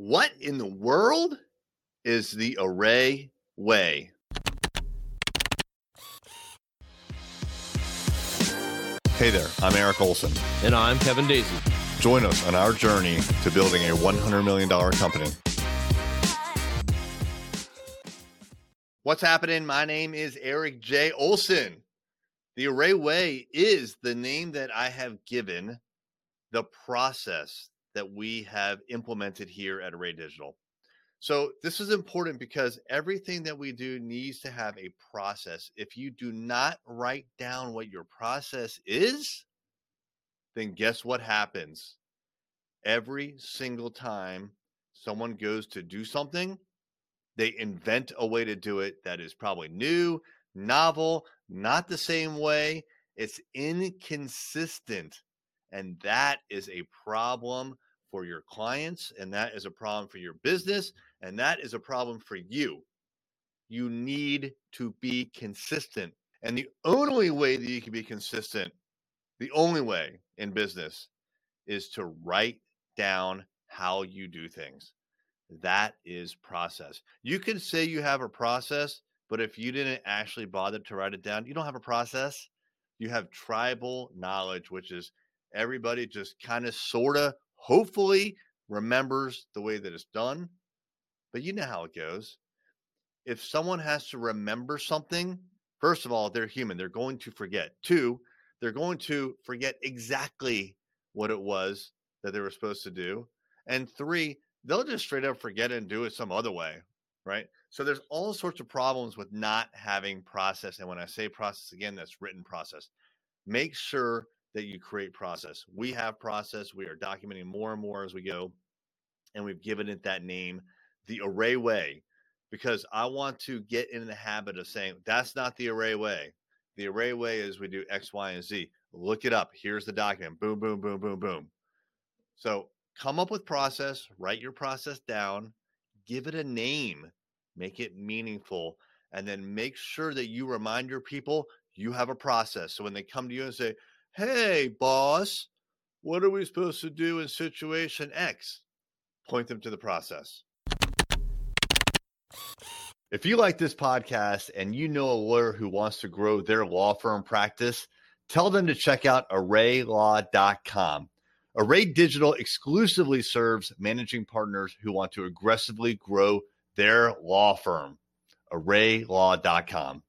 What in the world is the Array Way? Hey there, I'm Eric Olson. And I'm Kevin Daisy. Join us on our journey to building a $100 million company. What's happening? My name is Eric J. Olson. The Array Way is the name that I have given the process that we have implemented here at Array Digital. So, this is important because everything that we do needs to have a process. If you do not write down what your process is, then guess what happens? Every single time someone goes to do something, they invent a way to do it that is probably new, novel, not the same way. It's inconsistent. And that is a problem for your clients, and that is a problem for your business, and that is a problem for you. You need to be consistent. And the only way that you can be consistent, the only way in business is to write down how you do things. That is process. You can say you have a process, but if you didn't actually bother to write it down, you don't have a process. You have tribal knowledge, which is everybody just kind of sort of hopefully remembers the way that it's done. But you know how it goes. If someone has to remember something, first of all, they're human. They're going to forget. Two, they're going to forget exactly what it was that they were supposed to do. And three, they'll just straight up forget it and do it some other way. Right. So there's all sorts of problems with not having process. And when I say process again, that's written process. Make sure that you create process. We have process. We are documenting more and more as we go. And we've given it that name, the array way, because I want to get in the habit of saying that's not the array way. The array way is we do X, Y, and Z. Look it up. Here's the document. Boom, boom, boom, boom, boom. So come up with process, write your process down, give it a name, make it meaningful, and then make sure that you remind your people you have a process. So when they come to you and say, Hey, boss, what are we supposed to do in situation X? Point them to the process. If you like this podcast and you know a lawyer who wants to grow their law firm practice, tell them to check out arraylaw.com. Array Digital exclusively serves managing partners who want to aggressively grow their law firm. arraylaw.com.